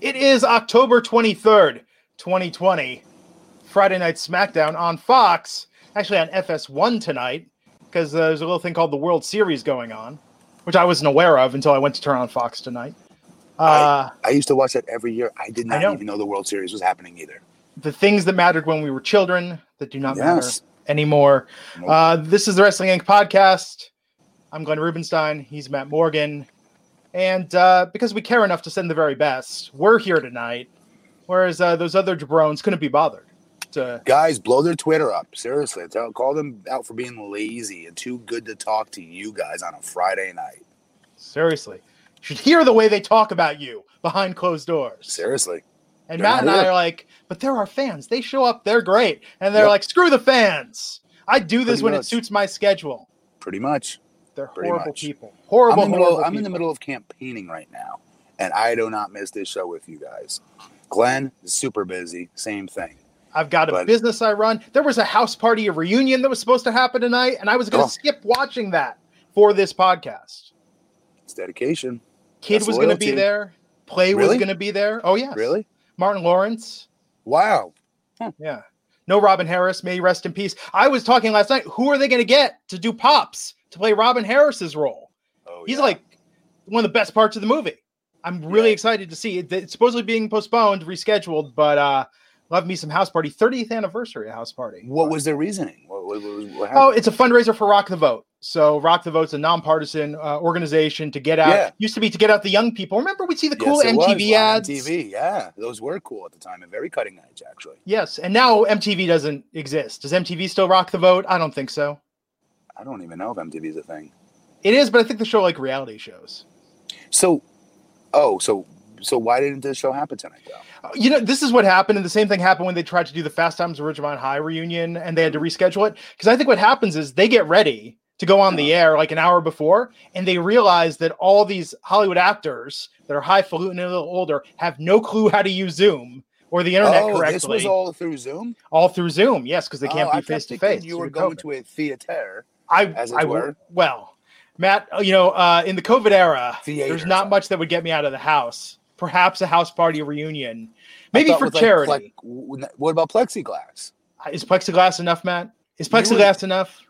It is October 23rd, 2020. Friday Night SmackDown on Fox. Actually, on FS1 tonight, because uh, there's a little thing called the World Series going on, which I wasn't aware of until I went to turn on Fox tonight. Uh, I used to watch that every year. I did I not know. even know the World Series was happening either. the things that mattered when we were children that do not matter anymore. Nope. Uh, this is the Wrestling Inc. podcast. I'm Glenn Rubenstein. He's Matt Morgan. And uh, because we care enough to send the very best, we're here tonight. Whereas uh, those other jabrones couldn't be bothered. To, Guys, blow their Twitter up. Seriously, tell, call them out for being lazy and too good to talk to you guys on a Friday night. seriously, you should hear the way they talk about you behind closed doors. Seriously. And They're Matt and I are like, but they're our fans. They show up, they're great. And they're Yep. like, screw the fans. I do this Pretty when it suits my schedule. Pretty much. They're horrible people. Horrible, I'm, in the middle, horrible I'm in the middle of campaigning right now, and I do not miss this show with you guys. Glenn is super busy. Same thing. I've got a but- business I run. There was a house party, a reunion that was supposed to happen tonight, and I was going to Oh. skip watching that for this podcast. It's dedication. Kid That's was going to be there. Play was going to be there. Oh yeah, Really? Martin Lawrence. Wow. Yeah. No Robin Harris. May he rest in peace. I was talking last night. Who are they going to get to do pops to play Robin Harris's role? Oh, He's yeah. like one of the best parts of the movie. I'm really Yeah. excited to see it. It's supposedly being postponed, rescheduled, but uh love me some house party. 30th anniversary of house party. What was their reasoning? What, what, what, Oh, it's a fundraiser for Rock the Vote. So Rock the Vote's a nonpartisan uh, organization to get out. Yeah. Used to be to get out the young people. Remember, we'd see the cool Yes, MTV ads. MTV, yeah, those were cool at the time and very cutting edge, actually. Yes, and now MTV doesn't exist. Does MTV still rock the vote? I don't think so. I don't even know if MTV is a thing. It is, but I think the show like reality shows. So, oh, so so why didn't this show happen tonight though? Uh, You know, this is what happened, and the same thing happened when they tried to do the Fast Times at Ridgemont High reunion, and they had to reschedule it. Because I think what happens is they get ready to go on the air like an hour before, and they realize that all these Hollywood actors that are highfalutin and a little older have no clue how to use Zoom or the internet oh, correctly. this was all through Zoom. all through Zoom, yes, because they can't Oh, be face to face. You were going to a theater. I, as it I were. well, Matt, uh, you know, uh, in the COVID era, Theater, there's not much that would get me out of the house. Perhaps a house party reunion, maybe for with, like, charity. what about plexiglass? Is plexiglass enough, Matt? Is You were- plexiglass enough?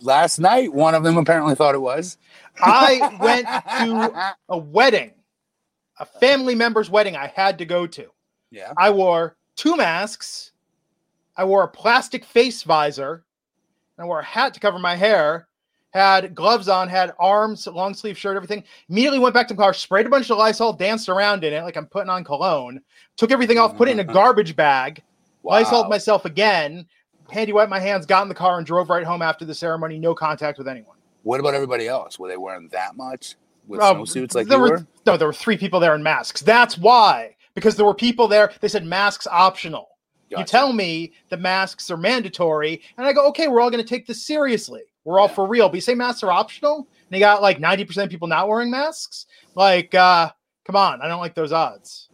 Last night, one of them apparently thought it was. I went to a wedding, a family member's wedding I had to go to. Yeah. I wore two masks. I wore a plastic face visor. And I wore a hat to cover my hair. Had gloves on, had arms, long sleeve shirt, everything. Immediately went back to the car, sprayed a bunch of Lysol, danced around in it like I'm putting on cologne. Took everything off, put it in a garbage bag. Lysoled Wow. myself again. Handy wiped my hands, got in the car, and drove right home after the ceremony. No contact with anyone. What about everybody else? Were they wearing that much with Uh, snowsuits like there you were, were? No, there were three people there in masks. That's why, because there were people there. They said masks optional. You tell me the masks are mandatory, and I go, okay, we're all going to take this seriously. We're all for real. But you say masks are optional, and you got like ninety percent of people not wearing masks. Like, uh, come on, I don't like those odds.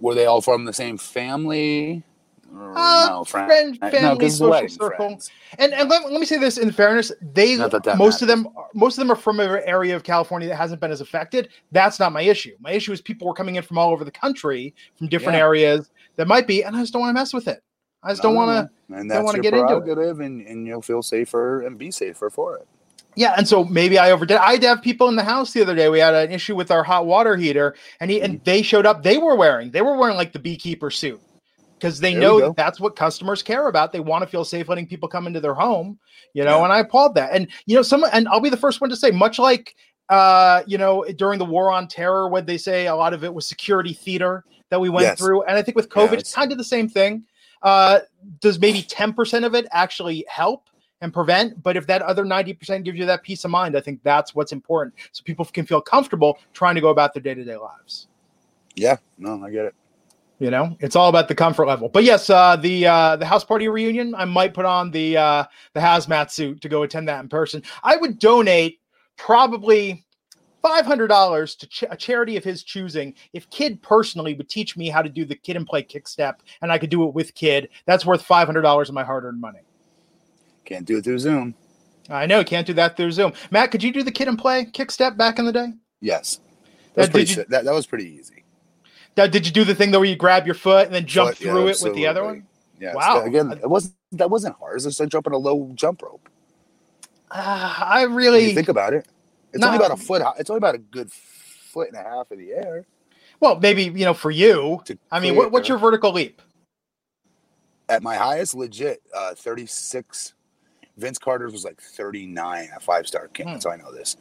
Were they all from the same family? Uh, no, friend, friend, no, family, a social circle. friends. And and let, let me say this in fairness, they that that most of them most of them are from an area of California that hasn't been as affected. That's not my issue. My issue is people were coming in from all over the country from different Yeah. areas that might be, and I just don't want to mess with it. I just don't want to. no, And don't that's wanna your get into it. prerogative, and, and you'll feel safer and be safer for it. Yeah, and so maybe I overdid. I had to have people in the house the other day. We had an issue with our hot water heater, and he Mm-hmm. and they showed up. They were wearing they were wearing like the beekeeper suit because they There know that that's what customers care about. They want to feel safe letting people come into their home, you know. Yeah. And I applaud that. And you know, some and I'll be the first one to say, much like uh, you know, during the war on terror, when they say a lot of it was security theater that we went Yes. through, and I think with COVID, it's kind of the same thing. Uh, does maybe ten percent of it actually help? and prevent. But if that other 90% gives you that peace of mind, I think that's what's important. So people can feel comfortable trying to go about their day to day lives. Yeah, no, I get it. You know, it's all about the comfort level. But yes, uh, the uh, the house party reunion, I might put on the uh, the hazmat suit to go attend that in person. I would donate probably five hundred dollars to ch- a charity of his choosing. If Kid personally would teach me how to do the Kid and Play kick step, and I could do it with Kid, that's worth five hundred dollars of my hard earned money. Can't do it through Zoom. I know can't do that through Zoom. Matt, could you do the Kid and Play kick step back in the day? Yes, that was pretty. you- that, that was pretty easy. Now, did you do the thing though where you grab your foot and then jump Foot, yeah, through it with the other one? Yeah. Wow. Again, it wasn't that wasn't hard. It's just like jumping a low jump rope. Uh, I really you think about it, it's No. only about a foot. high. It's only about a good foot and a half in the air. well, maybe you know for you. I mean, what, what's your vertical leap? at my highest legit uh 36 vince carter's was like 39 a five star king Hmm. so i know this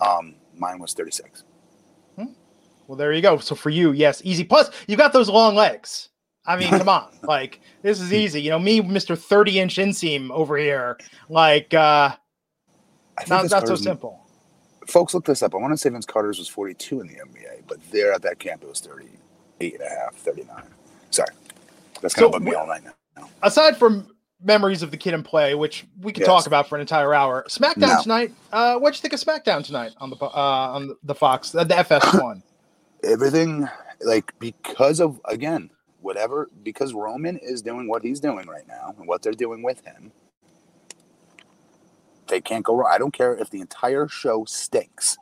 um mine was 36 Well, there you go. So for you, yes, easy. Plus, you got those long legs. I mean, come on, like this is easy. You know, me, Mister Thirty Inch Inseam over here, like uh, I think not not so simple. Folks look this up i want to say vince carter's was 42 in the nba but there at that camp it was 38 and a half 39 sorry that's So gonna bug me all night now Aside from memories of the Kid and Play, which we could Yes. talk about for an entire hour, SmackDown No. tonight. Uh, what'd you think of SmackDown tonight on the uh, on the Fox, uh, the FS1? everything like because of again whatever because roman is doing what he's doing right now and what they're doing with him they can't go wrong i don't care if the entire show stinks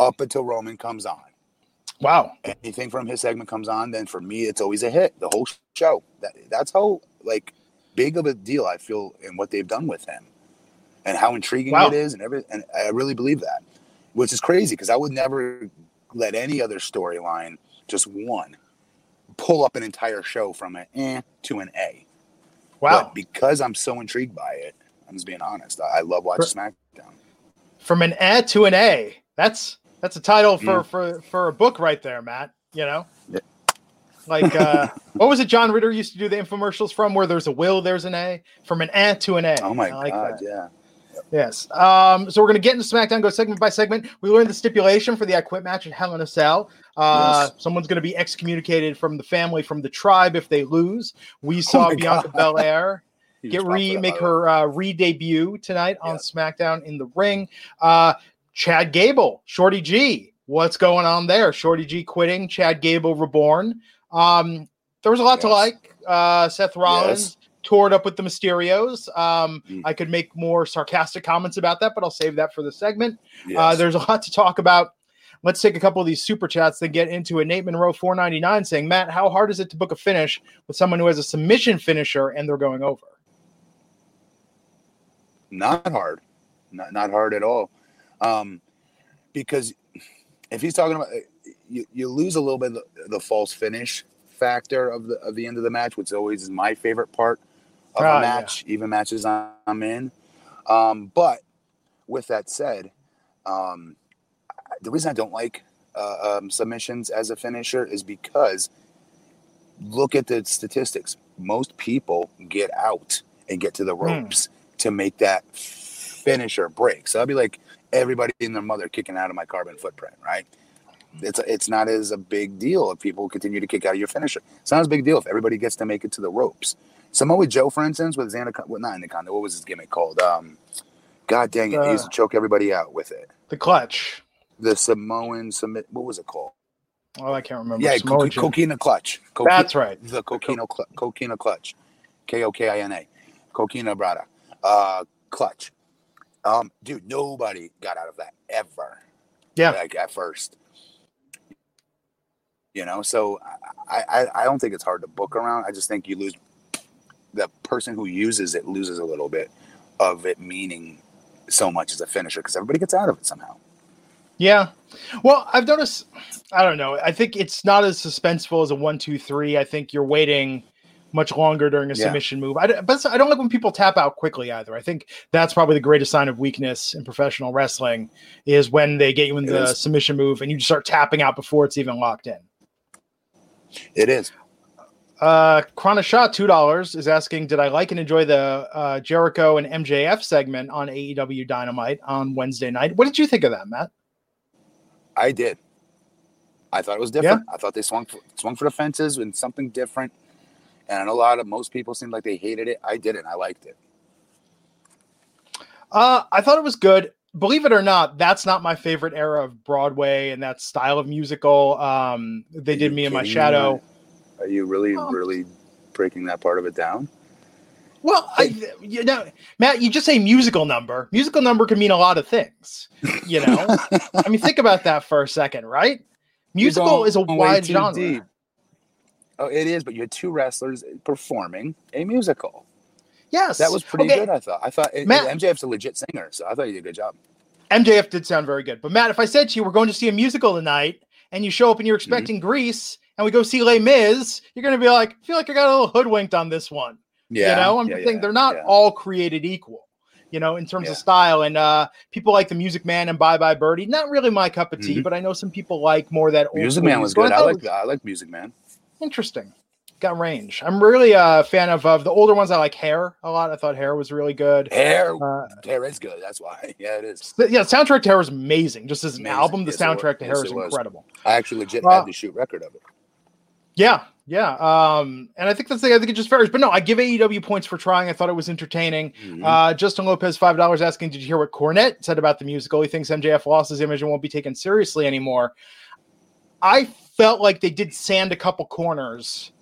up until roman comes on wow. anything from his segment comes on then for me it's always a hit the whole show that that's how like big of a deal i feel in what they've done with him and how intriguing Wow. it is and every and i really believe that which is crazy because i would never let any other storyline just one pull up an entire show from an eh to an a Wow. but because i'm so intrigued by it i'm just being honest i, I love watching smackdown From an A to an A. That's that's a title for for for a book right there, Matt. You know. Yeah. Like uh what was it John Ritter used to do the infomercials from where there's a will, there's an A? From an A to an A. oh my like god that. yeah Yes. Um, so we're going to get into SmackDown, go segment by segment. We learned the stipulation for the I Quit match at Hell in a Cell. Uh, Someone's going to be excommunicated from the family, from the tribe if they lose. We saw Oh Bianca God. Belair get re make her uh, re debut tonight on SmackDown in the ring. Uh, Chad Gable, Shorty G. What's going on there? Shorty G quitting, Chad Gable reborn. Um, there was a lot to like. Uh, Seth Rollins toured up with the Mysterios. Um, Mm. I could make more sarcastic comments about that, but I'll save that for the segment. Uh, there's a lot to talk about. Let's take a couple of these super chats then get into it. Nate Monroe, 499, saying, Matt, how hard is it to book a finish with someone who has a submission finisher and they're going over? Not hard. Not, not hard at all. Um because if he's talking about you, you lose a little bit of the, the false finish factor of the of the end of the match which always is my favorite part of Ah, a yeah. match even matches I'm, I'm in. Um but with that said um the reason i don't like uh, um, submissions as a finisher is because look at the statistics. Most people get out and get to the Hmm. ropes to make that finisher break. So I'd be like everybody and their mother kicking out of my carbon footprint, right? It's it's not as a big deal if people continue to kick out of your finisher. It's not as big a deal if everybody gets to make it to the ropes. Samoa Joe, for instance, with his anaconda, well, not anaconda, what was his gimmick called? Um, God dang it, he used to choke everybody out with it. The clutch. The Samoan submit, what was it called? Oh, I can't remember. Yeah, co- coquina clutch. Coqui- That's right. the coquina cl- coquina clutch, K O K I N A, coquina brada, uh, clutch. Um, dude, nobody got out of that ever. Yeah. like at first. You know, so I, I I don't think it's hard to book around. I just think you lose the person who uses it loses a little bit of it meaning so much as a finisher because everybody gets out of it somehow. Yeah. Well, I've noticed, I don't know. I think it's not as suspenseful as a one, two, three. I think you're waiting much longer during a Yeah. submission move. I, but I don't like when people tap out quickly either. I think that's probably the greatest sign of weakness in professional wrestling is when they get you in It the is. submission move and you just start tapping out before it's even locked in. It is. Uh, Chronosha, two dollars, is asking, did I like and enjoy the uh, Jericho and MJF segment on AEW Dynamite on Wednesday night? What did you think of that, Matt? I did. I thought it was different. I thought they swung for, swung for the fences and something different. And I know a lot of most people seemed like they hated it. I didn't. I liked it. Uh, I thought it was good. Believe it or not, that's not my favorite era of Broadway and that style of musical. Um, they Are did me in my shadow. Are you really, Um, really breaking that part of it down? Well, I, you know, Matt, you just say musical number. Musical number can mean a lot of things. You know, I mean, think about that for a second, right? Musical is a wide genre. deep. Oh, it is, but you had two wrestlers performing a musical. Yes, That was pretty Okay, good. I thought. I thought it, Matt- MJF's a legit singer, so I thought you did a good job. MJF did sound very good. But Matt, if I said to you, we're going to see a musical tonight, and you show up and Mm-hmm. you're expecting Grease, and we go see Les Mis, you're going to be like, I feel like I got a little hoodwinked on this one. Yeah, you know, I'm yeah, thinking yeah, they're not yeah. all created equal. You know, in terms of style, and uh people like the Music Man and Bye Bye Birdie. Not really my cup of tea, Mhm. but I know some people like more that old Music Man was good. I like. I like Music Man. Interesting. Got range. I'm really a fan of, of the older ones. I like Hair a lot. I thought Hair was really good. Hair, Uh, hair is good. That's why. Yeah, it is. the- yeah, soundtrack to Hair is amazing. Just as an Amazing. album, the Yes, soundtrack to Hair Yes, is was. incredible. I actually legit Uh, had the shoot record of it. Yeah, yeah. Um, and I think that's the I think it just varies. But no, I give AEW points for trying. I thought it was entertaining. Mhm. Uh, Justin Lopez, five dollars, asking, "Did you hear what Cornette said about the musical? He thinks MJF lost his image and won't be taken seriously anymore." I felt like they did sand a couple corners,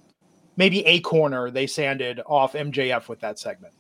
maybe a corner they sanded off MJF with that segment.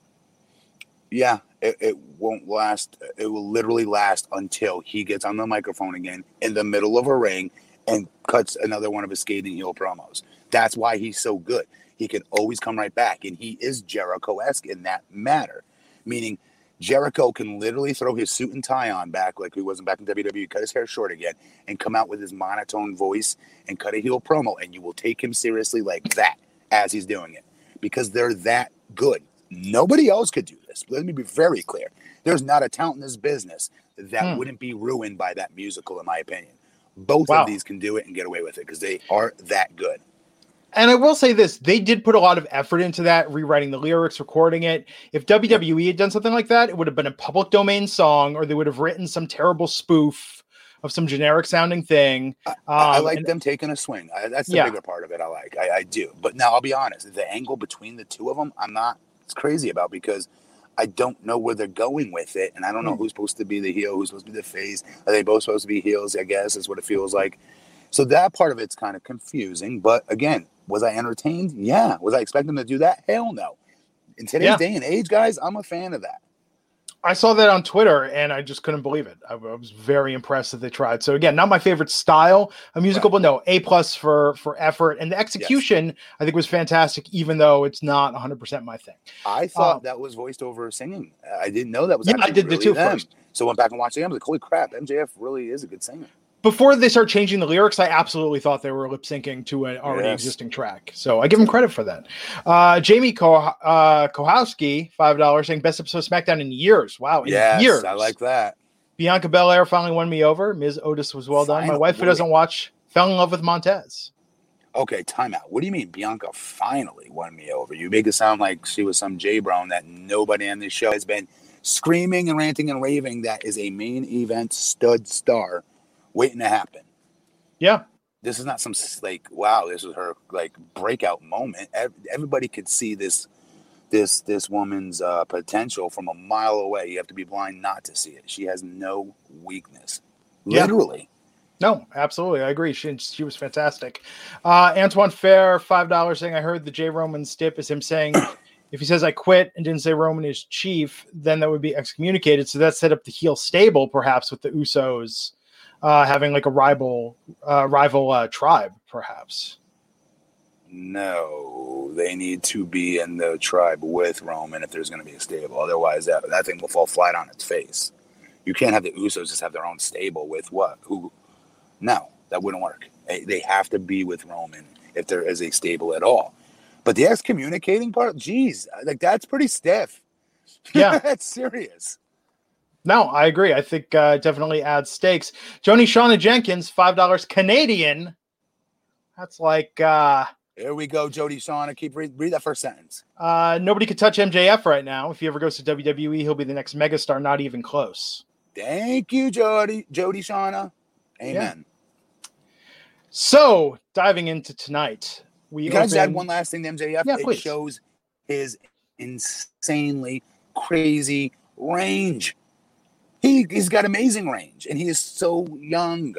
yeah, it, it won't last. It will literally last until he gets on the microphone again in the middle of a ring and cuts another one of his skating heel promos. That's why he's so good. He can always come right back, and he is Jericho esque in that matter, meaning Jericho can literally throw his suit and tie on back like he wasn't back in WWE, cut his hair short again, and come out with his monotone voice and cut a heel promo, and you will take him seriously like that as he's doing it because they're that good. Nobody else could do this. Let me be very clear. There's not a talent in this business that Hmm. wouldn't be ruined by that musical, in my opinion. Both Wow. of these can do it and get away with it because they are that good. And I will say this: they did put a lot of effort into that, rewriting the lyrics, recording it. If WWE had done something like that, it would have been a public domain song, or they would have written some terrible spoof of some generic sounding thing. I, I Um, like and- them taking a swing. I, that's the Yeah. bigger part of it. I like. I, I do. But now I'll be honest. The angle between the two of them, I'm not it's crazy about because I don't know where they're going with it, and I don't know Hmm. who's supposed to be the heel, who's supposed to be the face. Are they both supposed to be heels? I guess is what it feels like. So that part of it's kind of confusing. But again, was I entertained? Yeah. Was I expecting to do that? Hell no. In today's Yeah. day and age, guys, I'm a fan of that. I saw that on Twitter and I just couldn't believe it. I, was very impressed that they tried. So again, not my favorite style of musical, Right. but no, A plus for for effort and the execution. I think was fantastic, even though it's not 100 percent my thing. I thought Um, that was voiced over singing. I didn't know that was. Yeah, I did the really two them. first. So I went back and watched it. I was like, "Holy crap! MJF really is a good singer." Before they start changing the lyrics, I absolutely thought they were lip syncing to an already Yes. existing track. So I give them credit for that. Uh, Jamie Ko- uh, Kohowski, five dollars, saying best episode of SmackDown in years. Wow, in yes, years. I like that. Bianca Belair finally won me over. Ms. Otis was well done. My wife, who doesn't watch, fell in love with Montez. Okay, timeout. What do you mean Bianca finally won me over? You make it sound like she was some jabroni that nobody on this show has been screaming and ranting and raving that is a main event stud star waiting to happen. Yeah, This is not some like wow, this is her like breakout moment. Everybody could see this this this woman's uh, potential from a mile away. You have to be blind not to see it. She has no weakness. Yeah. Literally. no, absolutely, I agree. She she was fantastic. Uh, Antoine Fair, five dollars, saying I heard the J Roman stip is him saying. If he says I quit and didn't say Roman is chief, then that would be excommunicated. So that set up the heel stable, perhaps with the Usos uh, having like a rival, uh, rival uh, tribe, perhaps. No, they need to be in the tribe with Roman if there's going to be a stable. Otherwise, that, that thing will fall flat on its face. You can't have the Usos just have their own stable with what? Who? No, that wouldn't work. They, have to be with Roman if there is a stable at all. But the excommunicating part, geez, like that's pretty stiff. Yeah. that's serious. No, I agree. I think uh, definitely adds stakes. Joni Shauna Jenkins, five dollars Canadian. That's like uh, Here we go, Jody Shauna. Keep read, read that first sentence. uh, nobody could touch MJF right now. If he ever goes to WWE, he'll be the next megastar. Not even close. Thank you, Jody, Jody Shauna. Amen. So diving into tonight, we Can I just add one last thing to MJF? Yeah, it please. shows his insanely crazy range. He, he's got amazing range, and he is so young.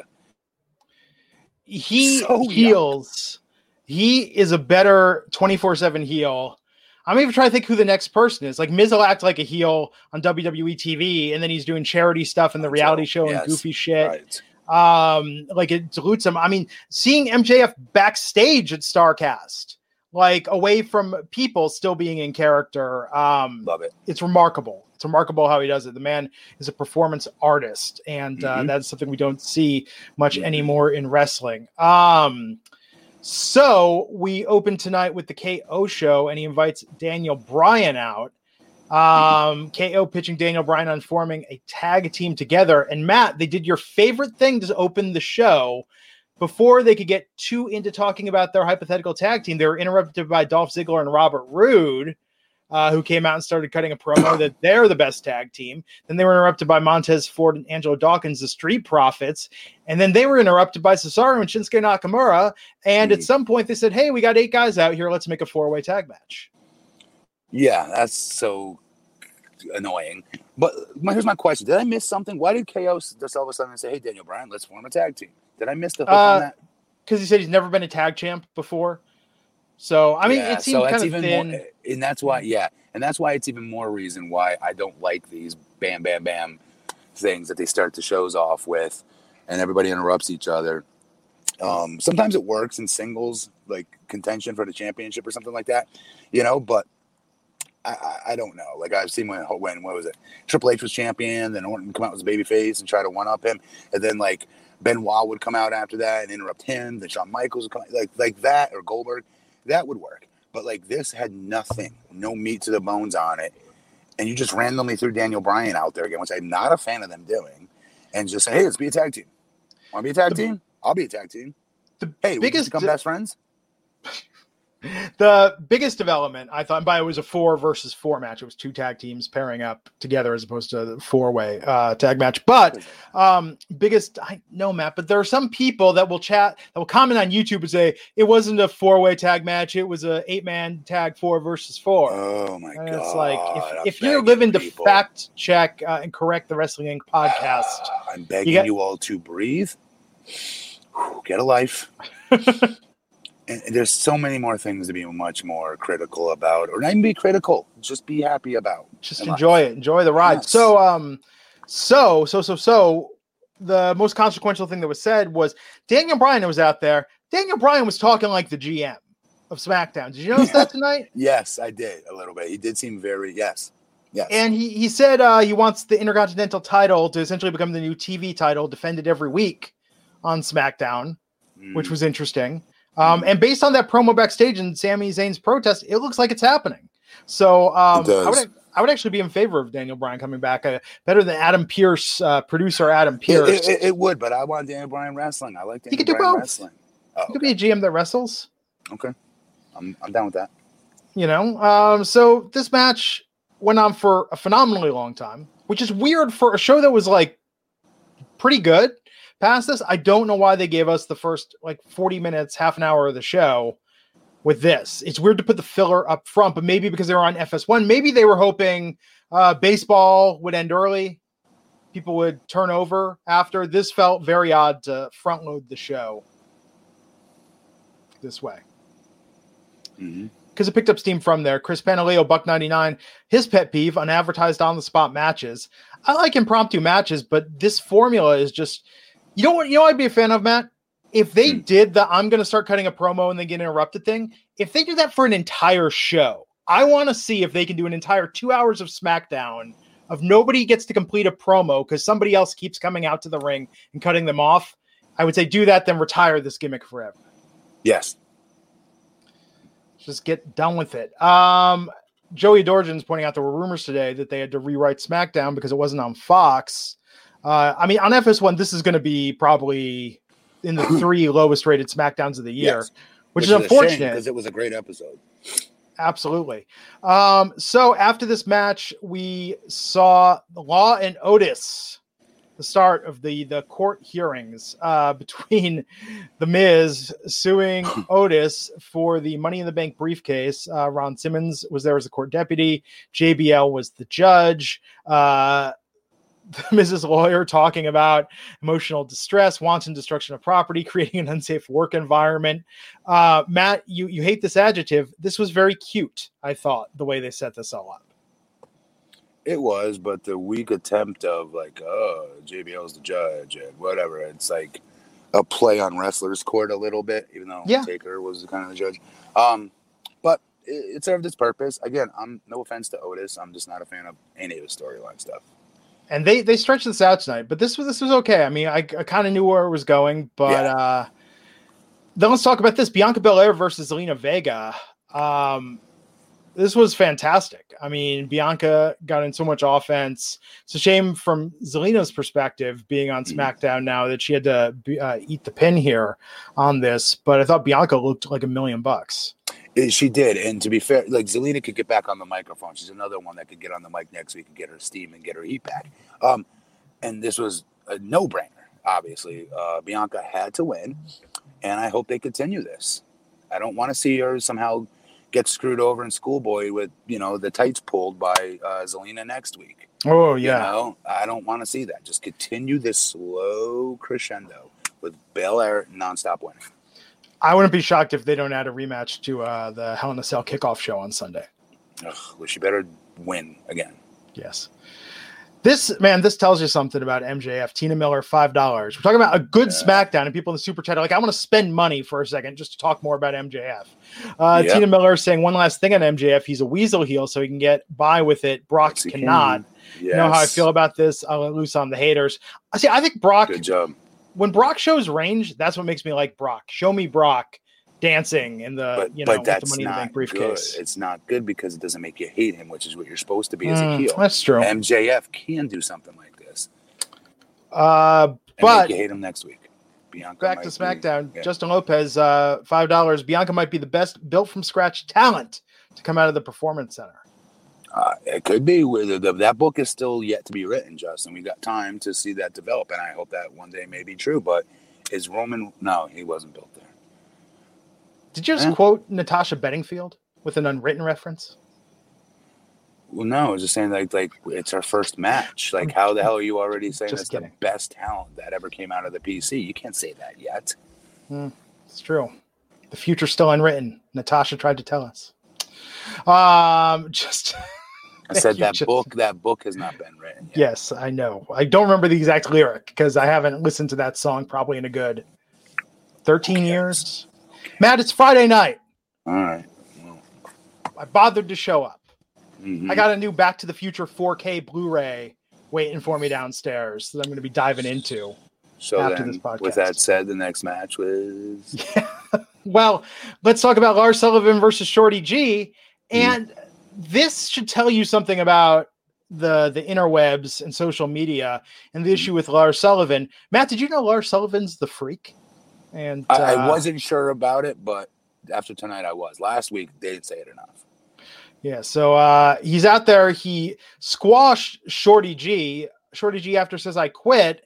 he so young. heals. He is a better 24 7 heel. I'm even trying to think who the next person is. Like Miz will act like a heel on WWE TV, and then he's doing charity stuff in the reality show and goofy shit. Right. Um, like it dilutes him. I mean, seeing MJF backstage at Starcast, like away from people still being in character. Um, Love it. It's remarkable. It's remarkable how he does it. The man is a performance artist, and uh, Mhm. that's something we don't see much Mhm. anymore in wrestling. Um, so we open tonight with the KO show, and he invites Daniel Bryan out. Um, KO pitching Daniel Bryan on forming a tag team together. And Matt, they did your favorite thing to open the show. Before they could get too into talking about their hypothetical tag team, they were interrupted by Dolph Ziggler and Robert Roode, uh, who came out and started cutting a promo that they're the best tag team. Then they were interrupted by Montez Ford and Angelo Dawkins, the Street Profits. And then they were interrupted by Cesaro and Shinsuke Nakamura. And at Mhm. some point, they said, Hey, we got eight guys out here. Let's make a four way tag match. Yeah, that's so annoying. But my, here's my question: Did I miss something? Why did KO just all of a sudden say, "Hey, Daniel Bryan, let's form a tag team"? Did I miss the hook Uh, on that? Because he said he's never been a tag champ before. So, I mean, Yeah, it seemed kind of even thin. more, and that's why, yeah, and that's why it's even more reason why I don't like these bam, bam, bam things that they start the shows off with, and everybody interrupts each other. Um, sometimes it works in singles, like contention for the championship or something like that, you know. But I, I, I don't know. Like I've seen when when what was it? Triple H was champion, then Orton come out as a babyface and try to one up him, and then like Benoit would come out after that and interrupt him. Then Shawn Michaels would come like like that or Goldberg, that would work. But like this had nothing, no meat to the bones on it, and you just randomly threw Daniel Bryan out there again, which I'm not a fan of them doing, and just say, hey, let's be a tag team. Want to be a tag The- team? I'll be a tag team. The Hey, biggest just become best friends. The biggest development I thought by it was a four versus four match. It was two tag teams pairing up together as opposed to the four way uh, tag match. But um, biggest I know Matt, but there are some people that will chat that will comment on YouTube and say it wasn't a four way tag match. It was a eight man tag four versus four. Oh my and god! it's like I'm if, if you're living to fact check uh, and correct the Wrestling Inc. podcast, I'm begging You you, all to breathe. Whew, Get a life. and there's so many more things to be much more critical about, or not even be critical. Just be happy about. just in life. enjoy it enjoy the ride Yes. so um so so so so the most consequential thing that was said was daniel bryan was out there daniel bryan was talking like the gm of smackdown did you notice that tonight Yes, I did a little bit. He did seem very yes, yes. and he he said uh he wants the intercontinental title to essentially become the new tv title defended every week on smackdown which Mm, was interesting um and based on that promo backstage and Sami Zayn's protest it looks like it's happening so um. I would I would actually be in favor of Daniel Bryan coming back, uh, better than Adam Pearce, uh, producer Adam Pearce. it, it- it would, but I want Daniel Bryan wrestling. I like Daniel could do Bryan both. wrestling. Oh, he could be a GM that wrestles, okay. I'm I'm down with that. you know. Um, so this match went on for a phenomenally long time, which is weird for a show that was like pretty good. Past this, I don't know why they gave us the first like 40 minutes, half an hour of the show with this. It's weird to put the filler up front, but maybe because they were on FS1, maybe they were hoping uh, baseball would end early. People would turn over after. This felt very odd to front load the show this way because it picked up steam from there. Chris Panaleo, Buck 99, his pet peeve, unadvertised on the spot matches. I like impromptu matches, but this formula is just you know what you know I'd be a fan of, Matt? If they Hmm. did the I'm gonna start cutting a promo and then get interrupted thing, if they do that for an entire show, I want to see if they can do an entire two hours of SmackDown of nobody gets to complete a promo because somebody else keeps coming out to the ring and cutting them off. I would say do that, then retire this gimmick forever Yes. just get done with it. Um, Joey Dorjan's pointing out there were rumors today that they had to rewrite SmackDown because it wasn't on Fox. Uh, I mean, on FS1, this is going to be probably in the three lowest rated SmackDowns of the year, Yes. which, is unfortunate. because it was a great episode. Absolutely. Um, so after this match, we saw Law and Otis, the start of the the court hearings uh, between the Miz suing Otis for the Money in the Bank briefcase. Uh, Ron Simmons was there as the court deputy. JBL was the judge. Uh, Mrs. Lawyer talking about emotional distress, wanton destruction of property, creating an unsafe work environment. Uh, Matt, you you hate this adjective. This was very cute. I thought the way they set this all up. It was, but the weak attempt of like, oh, JBL's the judge and whatever. It's like a play on wrestlers' court a little bit, even though Yeah. Taker was kind of the judge. Um, but it, it served its purpose. Again, I'm no offense to Otis. I'm just not a fan of any of the storyline stuff. And they they stretched this out tonight, but this was this was okay. I mean, I, I kind of knew where it was going, but Yeah. uh then let's talk about this: Bianca Belair versus Zelina Vega. Um, this was fantastic. I mean, Bianca got in so much offense. It's a shame from Zelina's perspective, being on Mhm. SmackDown now, that she had to be, uh, eat the pin here on this. But I thought Bianca looked like a million bucks. It- she did, and to be fair, like Zelina could get back on the microphone. She's another one that could get on the mic next week and get her steam and get her heat back. Um, and this was a no-brainer. Obviously, uh, Bianca had to win, and I hope they continue this. I don't want to see her somehow get screwed over in schoolboy with you know the tights pulled by uh, Zelina next week. Oh You yeah, know, I don't want to see that. Just continue this slow crescendo with Belair nonstop winning. I wouldn't be shocked if they don't add a rematch to uh, the Hell in a Cell kickoff show on Sunday. Ugh, well, she better win again. Yes. This man, this tells you something about MJF. Tina Miller, five dollars. We're talking about a good Yeah. SmackDown, and people in the super chat are like, "I want to spend money for a second just to talk more about MJF." Uh, Yep. Tina Miller saying one last thing on MJF. He's a weasel heel, so he can get by with it. Brock Yes, cannot. can. You know how I feel about this. I'll let loose on the haters. I see. I think Brock. Good job. When Brock shows range, that's what makes me like Brock. Show me Brock dancing in the but, you know but that's Money in the not Bank briefcase. good. It's not good because it doesn't make you hate him, which is what you're supposed to be as a Mm, heel. that's true. MJF can do something like this Uh, but you hate him next week. Bianca back to be- SmackDown. yeah. Justin Lopez, uh, five dollars. Bianca might be the best built from scratch talent to come out of the Performance Center. Uh, it could be. That book is still yet to be written, Justin. We got time to see that develop, and I hope that one day may be true. But is Roman? No, he wasn't built there. Did you just Eh. quote Natasha Bedingfield with an unwritten reference? Well, no, I was just saying like like it's our first match. Like, how the hell are you already saying Just it's the best talent that ever came out of the PC? You can't say that yet. It's true. The future's still unwritten. Natasha tried to tell us. Um, just I said that Justin. book. That book has not been written yet. yes, I know. I don't remember the exact lyric because I haven't listened to that song probably in a good thirteen Okay. years. Matt, it's Friday night. All right. I bothered to show up. Mhm. I got a new Back to the Future 4K Blu-ray waiting for me downstairs that I'm going to be diving into. so after then, this podcast. with that said, the next match was Well, let's talk about Lars Sullivan versus Shorty G, Hmm. and this should tell you something about the the interwebs and social media and the Hmm. issue with Lars Sullivan. Matt, did you know Lars Sullivan's the freak? And I, I uh, wasn't sure about it, but after tonight, I was. Last week, they didn't say it enough. Yeah, so uh he's out there. He squashed Shorty G. Shorty G after says I quit.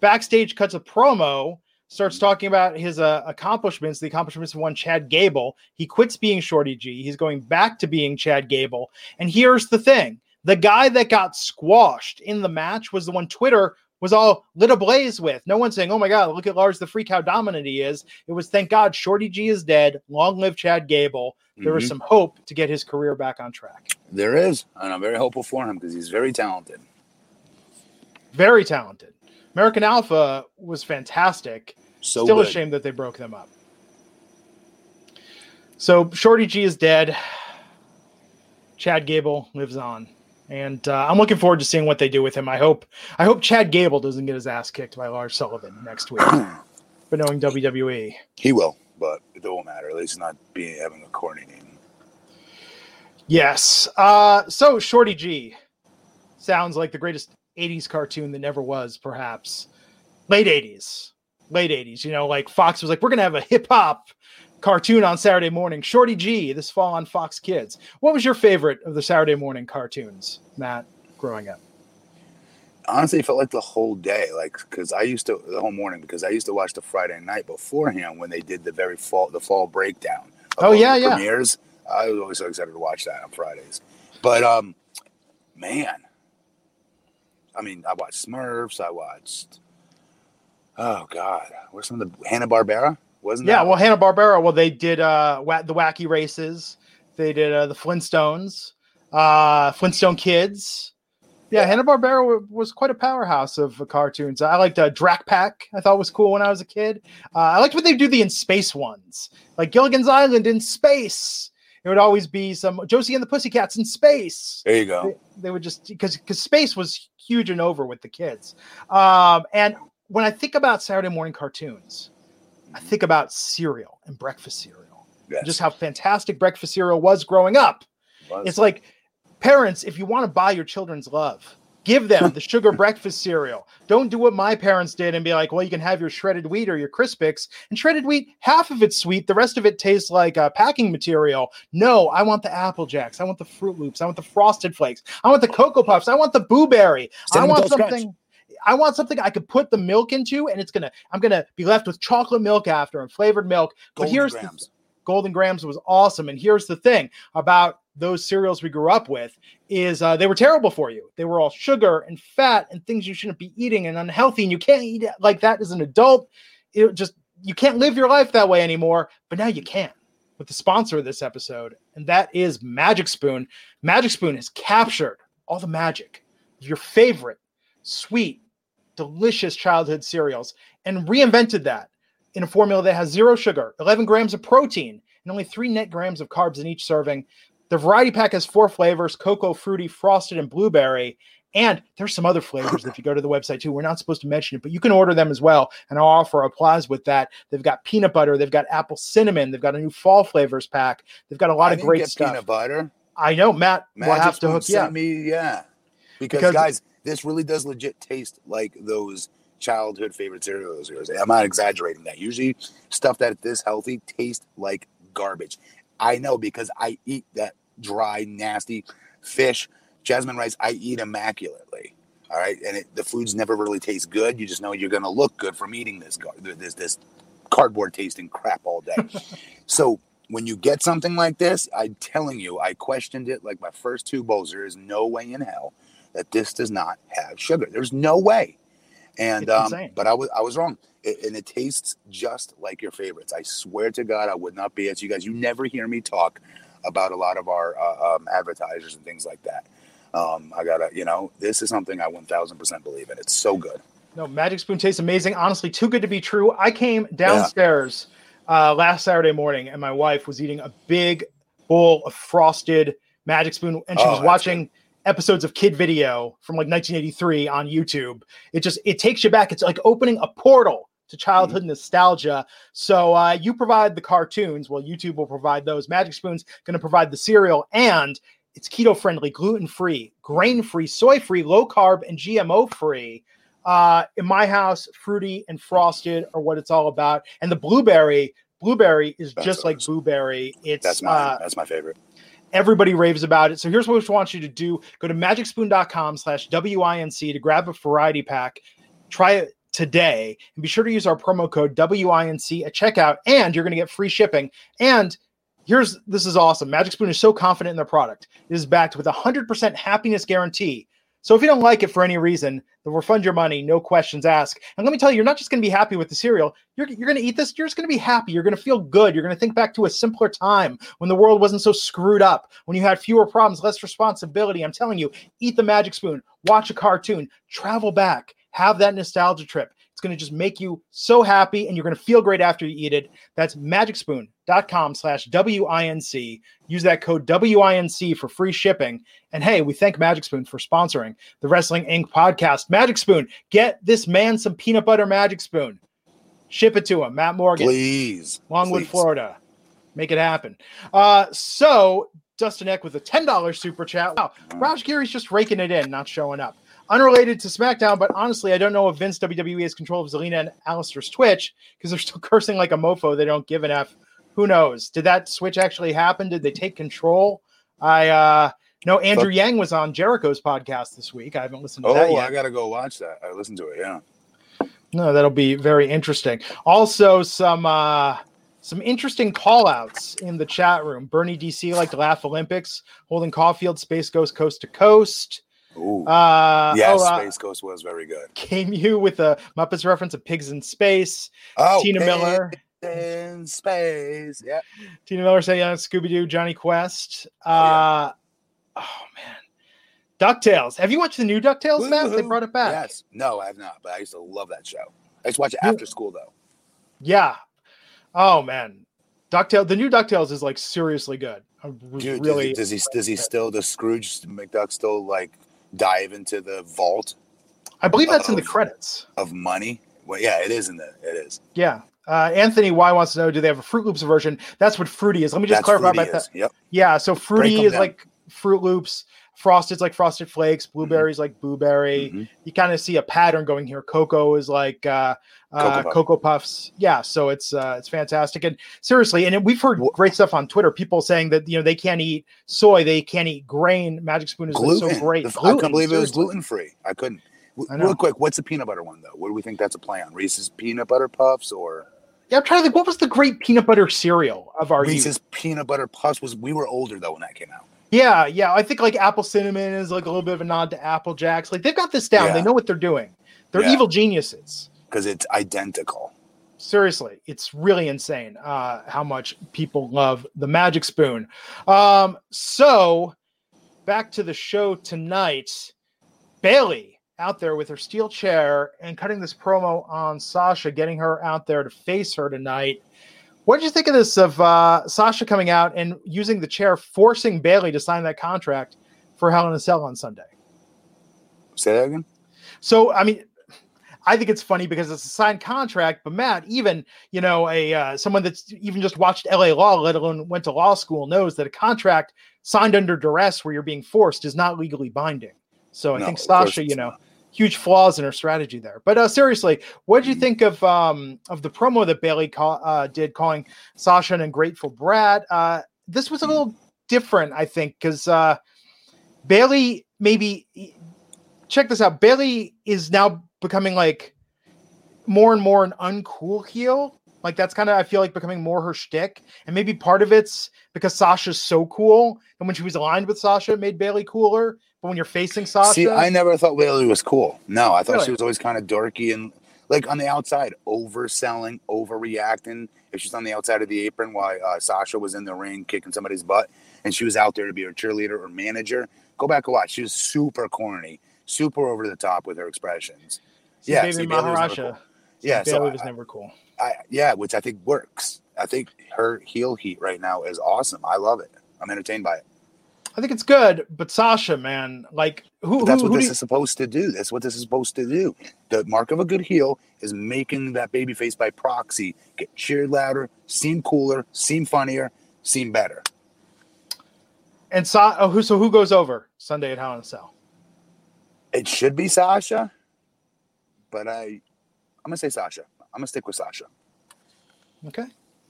Backstage cuts a promo, starts talking about his uh, accomplishments, the accomplishments of one Chad Gable. He quits being Shorty G. He's going back to being Chad Gable. And here's the thing: the guy that got squashed in the match was the one Twitter was all lit ablaze with. No one saying, "Oh my God, look at Lars the freak, how dominant he is." It was, "Thank God, Shorty G is dead. Long live Chad Gable." There was Mhm. some hope to get his career back on track. There is, and I'm very hopeful for him because he's very talented. Very talented. American Alpha was fantastic. So Still good. a shame that they broke them up. So Shorty G is dead. Chad Gable lives on, and uh, I'm looking forward to seeing what they do with him. I hope I hope Chad Gable doesn't get his ass kicked by Lars Sullivan next week. but knowing WWE, He will, but it won't matter. At least not being having a corny name. yes. Uh, so Shorty G sounds like the greatest '80s cartoon that never was, perhaps late '80s, late '80s. You know, like Fox was like, we're gonna have a hip hop cartoon on Saturday morning. Shorty G this fall on Fox Kids. What was your favorite of the Saturday morning cartoons, Matt, growing up? Honestly, it felt like the whole day, like because I used to the whole morning because I used to watch the Friday night beforehand when they did the very fall the fall breakdown. of Oh, yeah, yeah. premieres. I was always so excited to watch that on Fridays. But um, man, I mean, I watched Smurfs. I watched. Oh God, where's some of the Hanna Barbera? Wasn't it? Yeah, that well, Hanna Barbera. Well, they did uh, the Wacky Races. They did uh, the Flintstones, uh, Flintstone Kids. Yeah, Yeah. Hanna Barbera was quite a powerhouse of uh, cartoons. I liked uh, Drak Pack. I thought was cool when I was a kid. Uh, I liked what they do the in space ones, like Gilligan's Island in space. It would always be some Josie and the Pussycats in space. There you go. They, they would just because because space was huge and over with the kids. Um, and when I think about Saturday morning cartoons, I think about cereal and breakfast cereal. Yes. Just how fantastic breakfast cereal was growing up. Was. It's like parents, if you want to buy your children's love, give them the sugar breakfast cereal. Don't do what my parents did and be like, well, you can have your shredded wheat or your Crispix. And shredded wheat, half of it's sweet, the rest of it tastes like uh, packing material. No, I want the Apple Jacks. I want the Froot Loops. I want the Frosted Flakes. I want the Cocoa Puffs. I want the Boo Berry. I want something. I want something I could put the milk into, and it's gonna. I'm gonna be left with chocolate milk after and flavored milk. But Golden here's the. Golden Grahams was awesome. And here's the thing about those cereals we grew up with is uh, they were terrible for you. They were all sugar and fat and things you shouldn't be eating and unhealthy. And you can't eat like that as an adult. It just you can't live your life that way anymore. But now you can with the sponsor of this episode, and that is Magic Spoon. Magic Spoon has captured all the magic of your favorite sweet, delicious childhood cereals and reinvented that in a formula that has zero sugar, 11 grams of protein, and only three net grams of carbs in each serving. The variety pack has four flavors cocoa, fruity, frosted, and blueberry. And there's some other flavors if you go to the website too. We're not supposed to mention it, but you can order them as well. And I'll offer applause with that. They've got peanut butter, they've got apple cinnamon, they've got a new fall flavors pack. They've got a lot I of great stuff. Peanut butter. I know, Matt. Matt will have to hook you up. me, yeah. Because, Because- guys, this really does legit taste like those childhood favorite cereals. I'm not exaggerating that. Usually, stuff that this healthy tastes like garbage. I know because I eat that dry, nasty fish, jasmine rice. I eat immaculately. All right, and it, the foods never really taste good. You just know you're going to look good from eating this this this cardboard tasting crap all day. so when you get something like this, I'm telling you, I questioned it like my first two bowls. There is no way in hell that this does not have sugar. There's no way. And um, but I was I was wrong. It, and it tastes just like your favorites. I swear to God, I would not be as you guys. You never hear me talk about a lot of our uh, um, advertisers and things like that. Um, I gotta, you know, this is something I 1000% believe in. It's so good. No, Magic Spoon tastes amazing. Honestly, too good to be true. I came downstairs uh, last Saturday morning, and my wife was eating a big bowl of frosted Magic Spoon, and she Oh, was watching episodes of Kid Video from like 1983 on YouTube. It just it takes you back. It's like opening a portal to childhood Mm-hmm. nostalgia. So uh, you provide the cartoons. Well, YouTube will provide those. Magic Spoon's going to provide the cereal, and it's keto friendly, gluten free, grain free, soy free, low carb, and GMO free. Uh, in my house, fruity and frosted are what it's all about. And the blueberry, blueberry is That's just like blueberry. It's That's mine. uh, That's my favorite. everybody raves about it. So here's what we want you to do: go to magicspoon.com slash WINC to grab a variety pack. Try it today and be sure to use our promo code WINC at checkout, and you're going to get free shipping. And here's this is awesome. Magic Spoon is so confident in their product. It is backed with a hundred percent happiness guarantee. So if you don't like it for any reason, they'll refund your money, no questions asked. And let me tell you, you're not just going to be happy with the cereal. You're, you're going to eat this. You're just going to be happy. You're going to feel good. You're going to think back to a simpler time when the world wasn't so screwed up, when you had fewer problems, less responsibility. I'm telling you, eat the magic spoon, watch a cartoon, travel back, have that nostalgia trip. It's going to just make you so happy and you're going to feel great after you eat it. That's magicspoon.com slash WINC. Use that code WINC for free shipping. And hey, we thank Magic Spoon for sponsoring the Wrestling Inc. podcast. Magic Spoon, get this man some peanut butter Magic Spoon. Ship it to him, Matt Morgan. Please. Longwood, please. Florida. Make it happen. Uh, so Dustin Eck with a $10 super chat. Wow, Raj Giri's just raking it in, not showing up. Unrelated to SmackDown, but honestly, I don't know if Vince WWE has control of Zelina and Aleister's Twitch because they're still cursing like a mofo. They don't give an F. Who knows? Did that switch actually happen? Did they take control? I uh know Andrew Fuck. Yang was on Jericho's podcast this week. I haven't listened to that Oh, yet. I gotta go watch that. I listened to it. Yeah. No, that'll be very interesting. Also, some uh some interesting call outs in the chat room. Bernie DC like to laugh Olympics, holding Caulfield, Space Ghost Coast to Coast. Ooh. Uh yes, oh, uh, Space Ghost was very good. came you with a Muppets reference of Pigs in Space. Oh, Tina Miller. in space. Yeah. Tina Miller saying uh, Scooby Doo, Jonny Quest. yeah. Uh oh man. DuckTales. Have you watched the new DuckTales, Matt? They brought it back. Yes. No, I have not, but I used to love that show. I used to watch it after school though. Yeah. Oh man, DuckTales. The new DuckTales is like seriously good. Dude, really. does, he, does he does he still does Scrooge McDuck still like dive into the vault I believe that's in the credits. of money? Well, yeah, it is in the it is. Yeah. Uh, Anthony Y wants to know: Do they have a Froot Loops version? That's what Fruity is. Let me just That's clarify about is. that. Yep. Yeah. So Fruity is down. like Froot Loops. Frosted's like Frosted Flakes. Blueberries like Blueberry. Mhm. You kind of see a pattern going here. Cocoa is like uh, uh, Cocoa. Cocoa Puffs. Yeah. So it's uh, it's fantastic. And seriously, and we've heard great stuff on Twitter. People saying that you know they can't eat soy, they can't eat grain. Magic Spoon is so great. The f- I Gluten, couldn't believe it was gluten free. I couldn't. I. Real quick, what's the peanut butter one though? What do we think that's a play on? Reese's peanut butter puffs or Yeah, I'm trying to think. What was the great peanut butter cereal of our youth? Reese's peanut butter puffs? Was we were older though when that came out. Yeah, yeah. I think like apple cinnamon is like a little bit of a nod to Apple Jacks. Like they've got this down. They know what they're doing. They're Yeah. evil geniuses. because it's identical. Seriously, it's really insane uh, how much people love the Magic Spoon. Um, so back to the show tonight. Bayley out there with her steel chair and cutting this promo on Sasha, getting her out there to face her tonight. What did you think of this? Of uh, Sasha coming out and using the chair, forcing Bayley to sign that contract for Hell in a Cell on Sunday. Say that again. So, I mean, I think it's funny because it's a signed contract. But Matt, even you know, a uh, someone that's even just watched L.A. Law, let alone went to law school, knows that a contract signed under duress, where you're being forced, is not legally binding. So, I No, think Sasha, you know. Huge flaws in her strategy there. But uh, seriously, what did you Mhm. think of um, of the promo that Bayley ca- uh, did, calling Sasha an ungrateful brat? Uh, this was a little different, I think, because uh, Bayley maybe check this out. Bayley is now becoming like more and more an uncool heel. Like that's kind of I feel like becoming more her shtick, and maybe part of it's because Sasha's so cool, and when she was aligned with Sasha, it made Bayley cooler. But when you're facing Sasha, See, I never thought Bayley was cool. No, I thought Really? she was always kind of dorky and like on the outside, overselling, overreacting. If she's on the outside of the apron while uh, Sasha was in the ring kicking somebody's butt, and she was out there to be her cheerleader or manager, go back and watch. She was super corny, super over the top with her expressions. see, yeah, Baby see, Bayley was never Maharaja. cool. Yeah, Bayley so was I, never cool. I, yeah, which I think works. I think her heel heat right now is awesome. I love it. I'm entertained by it. I think it's good, but Sasha, man, like who? But that's who, what who this you- is supposed to do. That's what this is supposed to do. The mark of a good heel is making that baby face by proxy get cheered louder, seem cooler, seem funnier, seem better. and Sa- oh, who? So who goes over Sunday at Hell in a Cell? It should be Sasha, but I, I'm gonna say Sasha. I'm gonna stick with Sasha. Okay,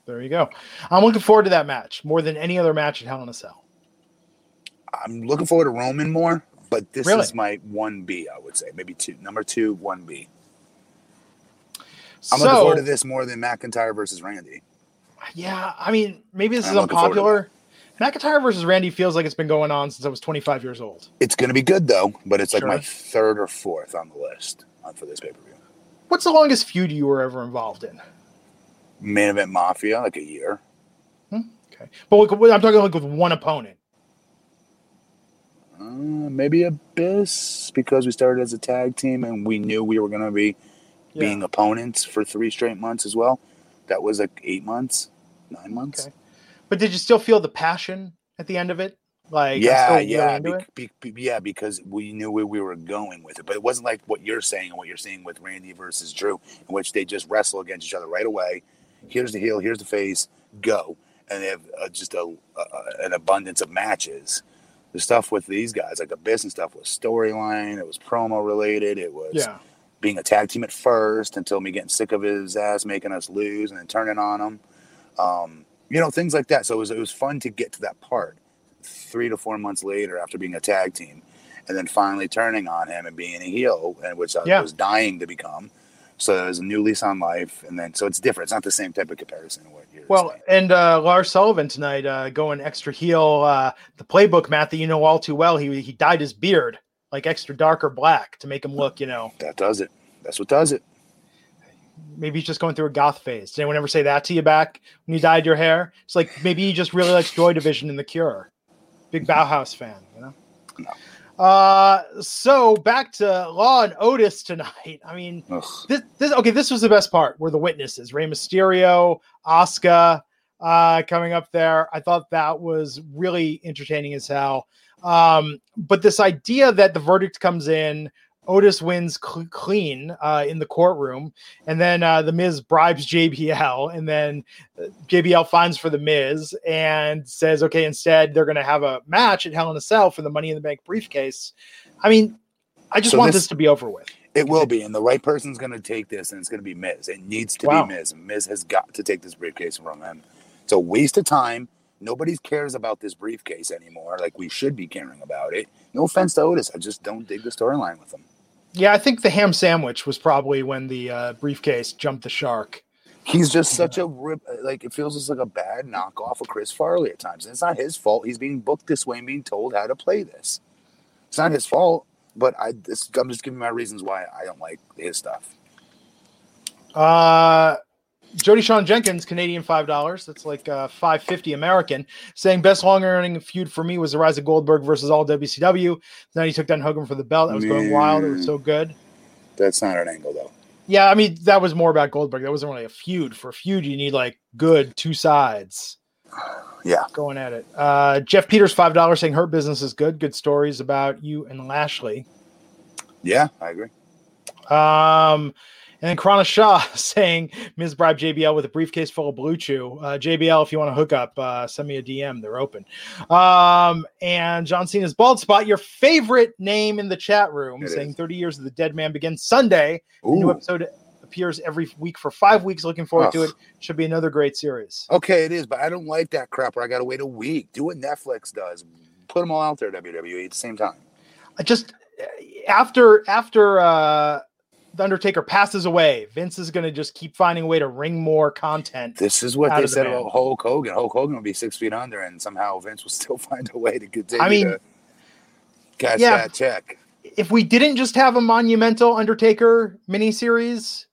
there you go. I'm looking forward to that match more than any other match at Hell in a Cell. I'm looking forward to Roman more, but this Really? is my one B. I would say maybe two, number two, one B. I'm looking forward to this more than McIntyre versus Randy. yeah, I mean, maybe this I'm is unpopular. McIntyre versus Randy feels like it's been going on since I was 25 years old. It's gonna be good though, but it's like my third or fourth on the list uh, for this pay per view. What's the longest feud you were ever involved in? Main event Mafia, like a year. Okay, but I'm talking like with one opponent. Uh, maybe Abyss because we started as a tag team and we knew we were going to be Yeah. being opponents for three straight months as well. That was like eight months, nine months. Okay. But did you still feel the passion at the end of it? Like, yeah, yeah, be, be, be- yeah, because we knew where we were going with it, but it wasn't like what you're saying and what you're seeing with Randy versus Drew, in which they just wrestle against each other right away. Here's the heel, here's the face, go, and they have uh, just a, uh, an abundance of matches. The stuff with these guys, like the business stuff, was storyline. It was promo related. It was Yeah. being a tag team at first until me getting sick of his ass making us lose and then turning on him. Um, you know, things like that. So it was, it was fun to get to that part three to four months later after being a tag team and then finally turning on him and being a heel, and which I Yeah. was dying to become. So it was a new lease on life. And then, so it's different. It's not the same type of comparison. to What you're Well, saying. and uh, Lars Sullivan tonight uh, going extra heel. Uh, the playbook, Matt, that you know all too well. He he dyed his beard like extra dark or black to make him look, you know, that does it. That's what does it. maybe he's just going through a goth phase. Did anyone ever say that to you back when you dyed your hair? It's like maybe he just really likes Joy Division and The Cure. Big Bauhaus fan, you know. Uh, so back to Law and Otis tonight. I mean, Ugh. this, this okay. This was the best part. Were the witnesses Rey Mysterio, Oscar, uh, coming up there. I thought that was really entertaining as hell. Um, but this idea that the verdict comes in, Otis wins cl- clean uh, in the courtroom, and then uh, the Miz bribes JBL, and then uh, JBL finds for the Miz and says, "Okay, instead they're going to have a match at Hell in a Cell for the Money in the Bank briefcase." I mean, I just So want this- this, to be over with. It will be, and the right person's going to take this, and it's going to be Miz. It needs to Wow. be Miz. Miz has got to take this briefcase from him. It's a waste of time. Nobody cares about this briefcase anymore. Like we should be caring about it. No offense to Otis, I just don't dig the storyline with him. Yeah, I think the ham sandwich was probably when the uh, briefcase jumped the shark. He's just such a rip. Like it feels just like a bad knockoff of Chris Farley at times. And it's not his fault. He's being booked this way and being told how to play this. It's not his fault. But I, this, I'm just giving my reasons why I don't like his stuff. Uh, Jody Sean Jenkins, Canadian five dollars. That's like uh, five fifty American. Saying best long earning feud for me was the rise of Goldberg versus all WCW. Then he took down Hogan for the belt. That was going wild. It was so good. That's not an angle though. Yeah, I mean that was more about Goldberg. That wasn't really a feud. For a feud, you need like good two sides Yeah. going at it. Uh, Jeff Peters five dollars saying her business is good. Good stories about you and Lashley. Yeah, I agree. Um, and then Krana Shah saying Miz Bribe JBL with a briefcase full of BlueChew. Uh, JBL, if you want to hook up, uh, send me a DM. They're open. Um, and John Cena's bald spot, your favorite name in the chat room, It saying is. 30 years of the dead man begins Sunday. A new episode appears every week for five weeks. Looking forward to it. Should be another great series. Okay, it is, but I don't like that crap where I got to wait a week. Do what Netflix does. Put them all out there, WWE, at the same time. I just after after uh the Undertaker passes away, Vince is going to just keep finding a way to wring more content. This is what they of the said about Hulk Hogan. Hulk Hogan would be six feet under, and somehow Vince will still find a way to continue I mean, to cash yeah. that check. if we didn't just have a monumental Undertaker miniseries,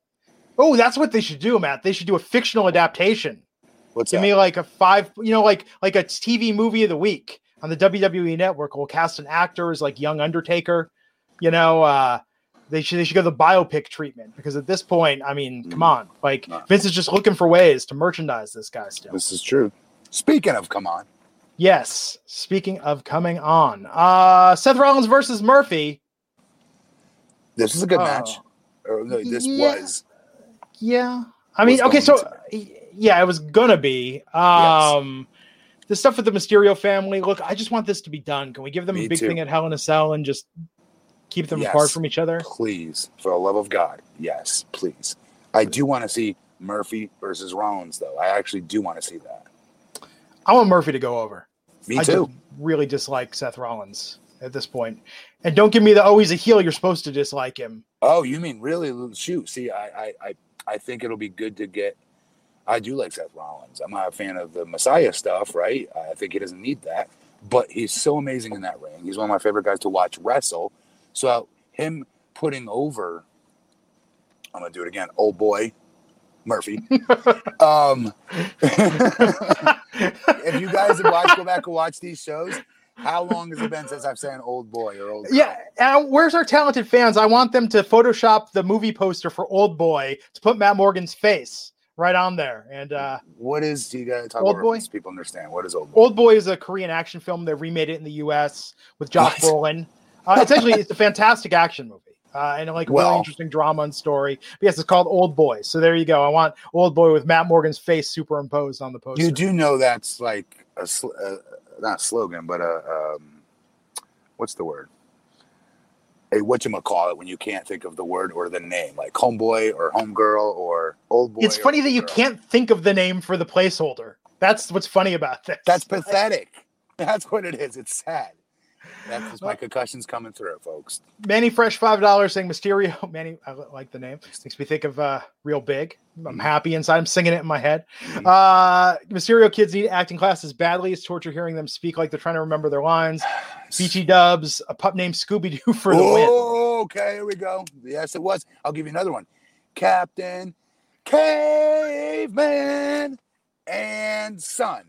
oh, that's what they should do, Matt. They should do a fictional adaptation. What's Give that? me like a five, you know, like like a TV movie of the week on the WWE network. We'll cast an actor as like young Undertaker. You know, uh they should they should go the biopic treatment because at this point, I mean, come Mm. on, like No. Vince is just looking for ways to merchandise this guy still. This is true. Speaking of, come on. Yes. Speaking of coming on, uh Seth Rollins versus Murphy. This is a good Oh. match. Or no, this Yeah. was. Yeah. I mean, okay, so yeah, it was gonna be. Um the stuff with the Mysterio family. Look, I just want this to be done. Can we give them Me a big too. thing at Hell in a Cell and just keep them Yes. apart from each other? Please, for the love of God, yes, please. I do want to see Murphy versus Rollins, though. I actually do want to see that. I want Murphy to go over. Me I too. just really dislike Seth Rollins at this point. And don't give me the oh he's a heel, you're supposed to dislike him. Oh, you mean really? Shoot, see, I, I, I, I think it'll be good to get. I do like Seth Rollins. I'm not a fan of the Messiah stuff, right? I think he doesn't need that, but he's so amazing in that ring. He's one of my favorite guys to watch wrestle. So him putting over, I'm gonna do it again. Old boy, Murphy. um, if you guys have watched, go back and watch these shows. How long has it been since I've said old boy or old? girl? Yeah, and where's our talented fans? I want them to Photoshop the movie poster for Old Boy to put Matt Morgan's face right on there. And uh What is you gotta talk Old about Boy? people understand what is old boy? Old Boy is a Korean action film. They remade it in the U.S. with Josh What? Brolin. Uh, it's actually it's a fantastic action movie. Uh, and like a Well- really interesting drama and story. But yes, it's called Old Boy. So there you go. I want Old Boy with Matt Morgan's face superimposed on the poster. You do know that's like a sl- uh, not slogan, but a um, what's the word? A what you call it when you can't think of the word or the name, like homeboy or homegirl or old boy. It's funny that you girl. can't think of the name for the placeholder. That's what's funny about this. That's pathetic. That's what it is. It's sad. That's just my concussions coming through, folks. Manny Fresh five dollars saying Mysterio. Manny, I like the name. Makes me think of uh, Real Big. I'm Mhm. happy inside. I'm singing it in my head. Mhm. Uh, Mysterio kids need acting classes badly. It's torture hearing them speak like they're trying to remember their lines. BT Dubs, a pup named Scooby Doo for the win. Oh, okay, here we go. Yes, it was. I'll give you another one. Captain Caveman and Son.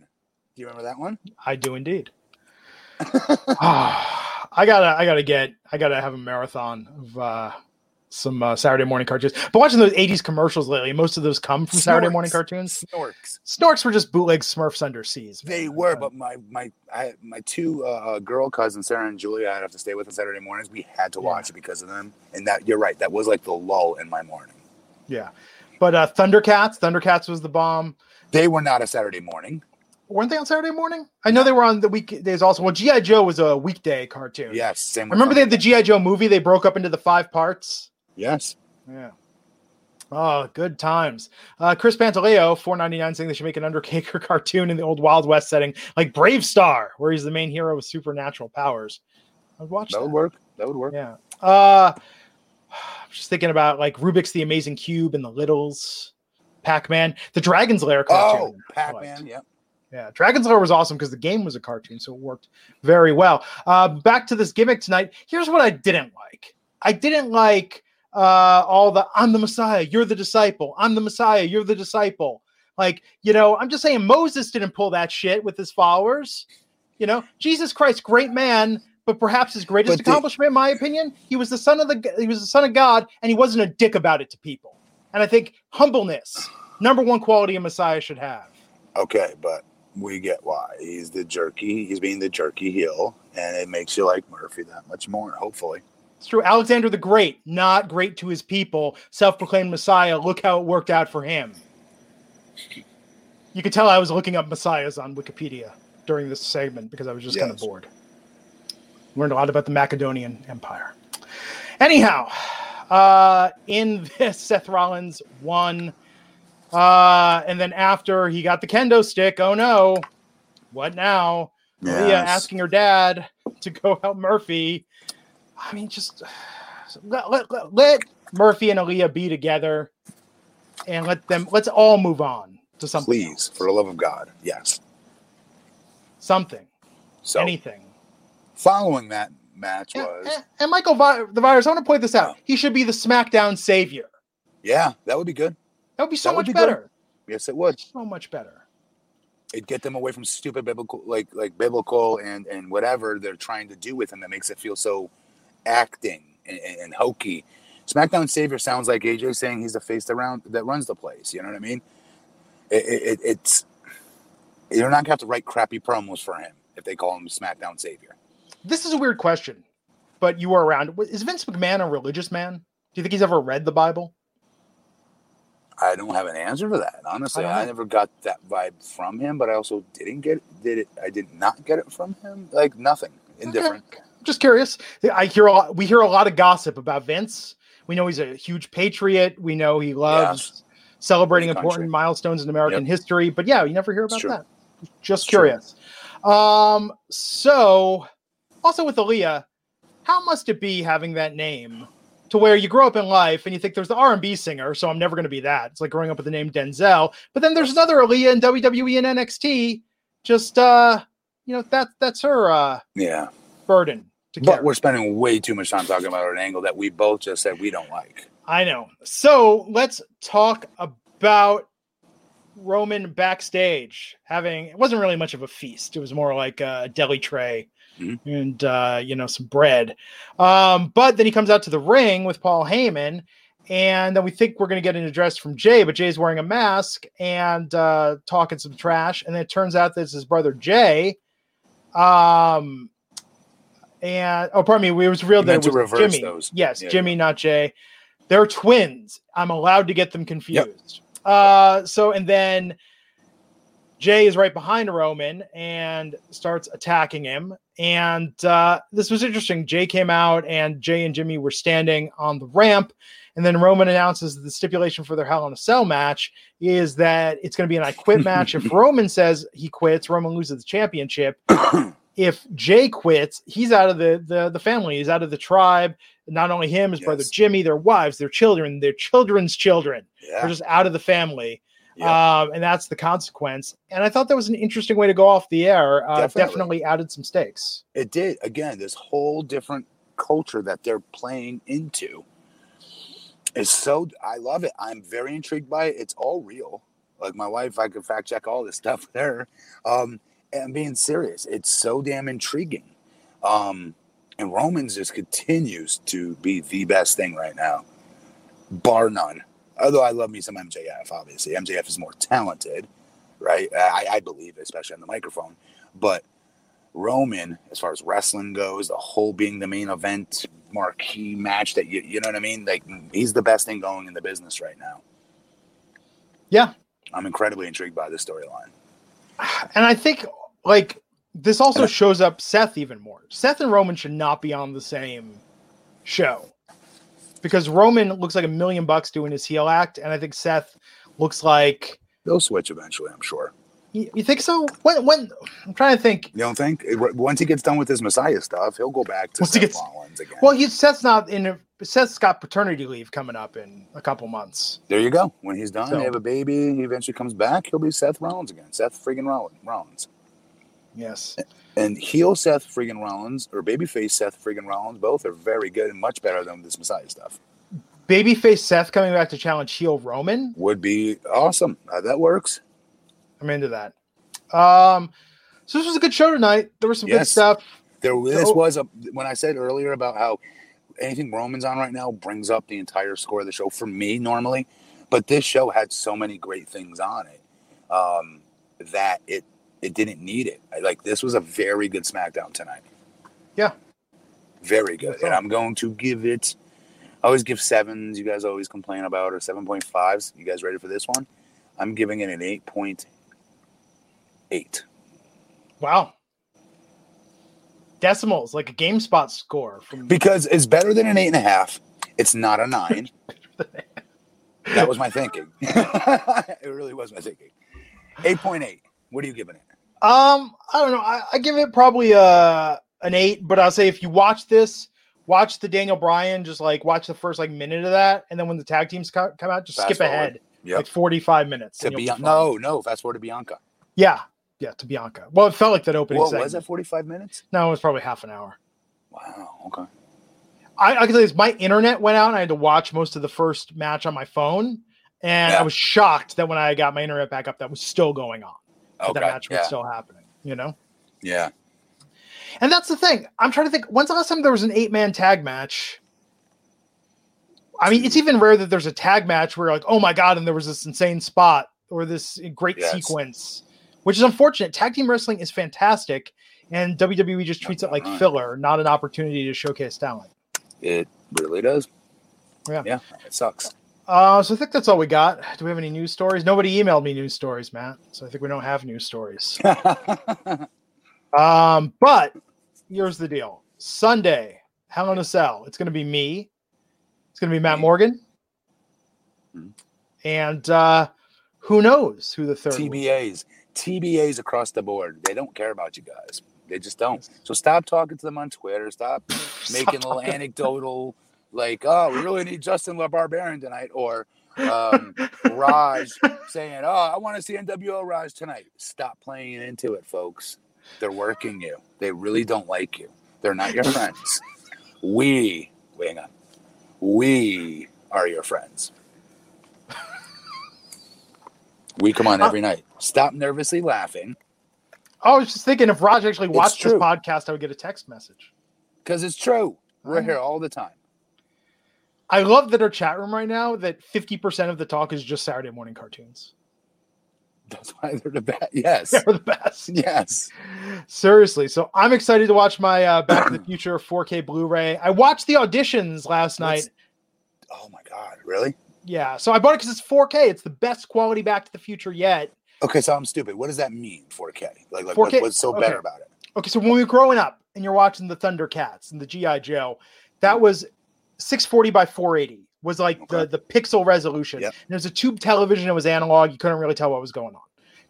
Do you remember that one? I do indeed. I gotta, I gotta get, I gotta have a marathon of uh, some uh, Saturday morning cartoons. But watching those '80s commercials lately, most of those come from Saturday morning cartoons. Snorks. Snorks were just bootleg Smurfs under seas. They man. were, but my my I, my two uh, girl cousins, Sarah and Julia, I'd have to stay with on Saturday mornings. We had to Yeah. watch it because of them, and that you're right. That was like the lull in my morning. yeah. But uh, Thundercats, Thundercats was the bomb. They were not a Saturday morning. Weren't they on Saturday morning? I know they were on the weekdays also. Well, GI Joe was a weekday cartoon. Yes, same. I remember they had the GI Joe movie. They broke up into the five parts. Yes, Yeah. Oh, good times. Uh, Chris Pantaleo, four ninety nine, saying they should make an Undertaker cartoon in the old Wild West setting, like BraveStarr, where he's the main hero with supernatural powers. I'd watch that that. would work. That would work. Yeah. Uh, I'm just thinking about like Rubik's The Amazing Cube and the Littles, Pac Man, the Dragon's Lair Oh, cartoon. I Pac Man. Yep. Yeah, Dragon's Lair was awesome because the game was a cartoon, so it worked very well. Uh, back to this gimmick tonight. Here's what I didn't like. I didn't like uh, all the "I'm the Messiah, you're the disciple. I'm the Messiah, you're the disciple." Like, you know, I'm just saying Moses didn't pull that shit with his followers. You know, Jesus Christ, great man, but perhaps his greatest But the- accomplishment, in my opinion, he was the son of the he was the son of God, and he wasn't a dick about it to people. And I think humbleness, number one quality a Messiah should have. Okay, but we get why he's the jerky. He's being the jerky heel, and it makes you like Murphy that much more. Hopefully, It's true. Alexander the Great, not great to his people, self proclaimed Messiah. Look how it worked out for him. You could tell I was looking up Messiahs on Wikipedia during this segment because I was just kind of bored. Learned a lot about the Macedonian Empire. Anyhow, uh, in this, Seth Rollins won. Uh, and then after he got the kendo stick, oh no, what now? Leah asking her dad to go help Murphy. I mean, just let, let, let, let Murphy and Aaliyah be together and let them, let's all move on to something. please, else. for the love of God, yes. Something, So, anything. following that match Yeah, was, and, and Michael Vi- the Virus, I want to point this out. He should be the SmackDown savior. yeah, that would be good. That would be so would much be good. better. Yes, it would. So much better. It'd get them away from stupid biblical, like like biblical and and whatever they're trying to do with him that makes it feel so acting and, and, and hokey. SmackDown Savior sounds like AJ saying he's the face that, round, that runs the place. You know what I mean? It, it, it- it's you're not gonna have to write crappy promos for him if they call him SmackDown Savior. This is a weird question, but you were around. Is Vince McMahon a religious man? Do you think he's ever read the Bible? I don't have an answer for that. Honestly, I I, never got that vibe from him, but I also didn't get did it. I did not get it from him. Like nothing. Indifferent. Okay. Just curious. I hear a lot, we hear a lot of gossip about Vince. We know he's a huge patriot. We know he loves celebrating important milestones in American history. But yeah, you never hear about that. Just It's true. curious. Um, so also with Aaliyah, how must it be having that name to where you grow up in life and you think there's the R&B singer, so I'm never going to be that. It's like growing up with the name Denzel. But then there's another Aaliyah in WWE and NXT. Just uh, you know, that that's her uh Yeah. burden to But we're spending way too much time talking about an angle that we both just said we don't like. I know. So let's talk about Roman backstage having it wasn't really much of a feast. It was more like a deli tray Mhm. and uh, you know some bread. Um, but then he comes out to the ring with Paul Heyman, and then we think we're going to get an address from Jey, but Jey's wearing a mask and uh, talking some trash, and then it turns out that it's his brother Jey. Um, and oh, pardon me, it was real that it was reverse Jimmy. those. Yes, Yeah, Jimmy, not Jey. They're twins. I'm allowed to get them confused. Uh, so and then Jey is right behind Roman and starts attacking him. And uh, this was interesting. Jey came out, and Jey and Jimmy were standing on the ramp. And then Roman announces that the stipulation for their Hell in a Cell match is that it's going to be an I quit match. if Roman says he quits, Roman loses the championship. if Jey quits, he's out of the, the the family. He's out of the tribe. Not only him, his brother Jimmy, their wives, their children, their children's children. Yeah. They're just out of the family. Yeah. Um, and that's the consequence. And I thought that was an interesting way to go off the air. Uh, Definitely. definitely added some stakes. it did. Again, this whole different culture that they're playing into is so I love it. I'm very intrigued by it. It's all real. Like my wife, I could fact check all this stuff there. Um, and being serious. It's so damn intriguing. Um, And Roman's just continues to be the best thing right now, bar none. Although I love me some MJF, obviously. MJF is more talented, right? I, I believe, especially on the microphone. But Roman, as far as wrestling goes, the whole being the main event marquee match that you you know what I mean? Like he's the best thing going in the business right now. Yeah. I'm incredibly intrigued by this storyline. And I think like this also shows up Seth even more. Seth and Roman should not be on the same show because Roman looks like a million bucks doing his heel act, and I think Seth looks like they'll switch eventually. I'm sure. You, you think so? When? When? I'm trying to think. You don't think once he gets done with his Messiah stuff, he'll go back to once Seth gets, Rollins again. Well, he Seth's not in. A, Seth's got paternity leave coming up in a couple months. There you go. When he's done, so, they have a baby. He eventually comes back. He'll be Seth Rollins again. Seth friggin' Rollins. Yes. And heel Seth friggin' Rollins or babyface Seth friggin' Rollins, both are very good and much better than this Messiah stuff. Babyface Seth coming back to challenge heel Roman would be awesome. Uh, that works. I'm into that. Um, so this was a good show tonight. There was some yes. good stuff. There, this so, was a when I said earlier about how anything Roman's on right now brings up the entire score of the show for me normally, but this show had so many great things on it um, that it it didn't need it. Like this was a very good SmackDown tonight. Yeah, very good. And I'm going to give it. I always give sevens. You guys always complain about or seven point fives. You guys ready for this one? I'm giving it an eight point eight. Wow. Decimals, like a GameSpot score from because it's better than an eight and a half. It's not a nine. that was my thinking. it really was my thinking. Eight point eight. What are you giving it? Um, I don't know. I, I give it probably a uh, an eight, but I'll say if you watch this, watch the Daniel Bryan, just like watch the first like minute of that, and then when the tag teams come out, just fast skip forward. ahead, yep. like forty five minutes. To be, no, no, fast forward to Bianca. Yeah, yeah, to Bianca. Well, it felt like that opening. What was that? Forty five minutes? No, it was probably half an hour. Wow. Okay. I, I can say this: my internet went out, and I had to watch most of the first match on my phone, and yeah. I was shocked that when I got my internet back up, that was still going on okay. that match was yeah. still happening, you know? Yeah. And that's the thing. I'm trying to think when's the last time there was an eight man tag match? I mean, it's even rare that there's a tag match where like, oh my god, and there was this insane spot or this great yes. sequence, which is unfortunate. Tag team wrestling is fantastic, and WWE just treats it like filler, not an opportunity to showcase talent. It really does. Yeah, yeah, it sucks. Uh, so I think that's all we got. Do we have any news stories? Nobody emailed me news stories, Matt. So I think we don't have news stories. um, but here's the deal: Sunday, Hell in a Cell. It's going to be me. It's going to be Matt Morgan, hmm. and uh, who knows who the third TBAs. TBAs across the board. They don't care about you guys. They just don't. So stop talking to them on Twitter. Stop making little anecdotal like, oh, we really need Justin LaBarbarian tonight, or um, Raj saying, oh, I want to see NWO Raj tonight. Stop playing into it, folks. They're working you. They really don't like you. They're not your friends. We, hang on, we are your friends. We come on every night. Stop nervously laughing. I was just thinking if Raj actually watched this podcast, I would get a text message. Because it's true. We're here all the time. I love that our chat room right now that 50% of the talk is just Saturday morning cartoons. That's why they're the best. Yes. They're the best. Yes. Seriously. So I'm excited to watch my uh, Back to the Future 4K Blu ray. I watched the auditions last What's... night. Oh my God. Really? Yeah. So I bought it because it's 4K. It's the best quality Back to the Future yet. Okay. So I'm stupid. What does that mean, 4K? Like, like 4K? what's so okay. better about it? Okay. So when we were growing up and you're watching the Thundercats and the G.I. Joe, that was 640 by 480 was like okay. the the pixel resolution. Yep. And it was a tube television. It was analog. You couldn't really tell what was going on.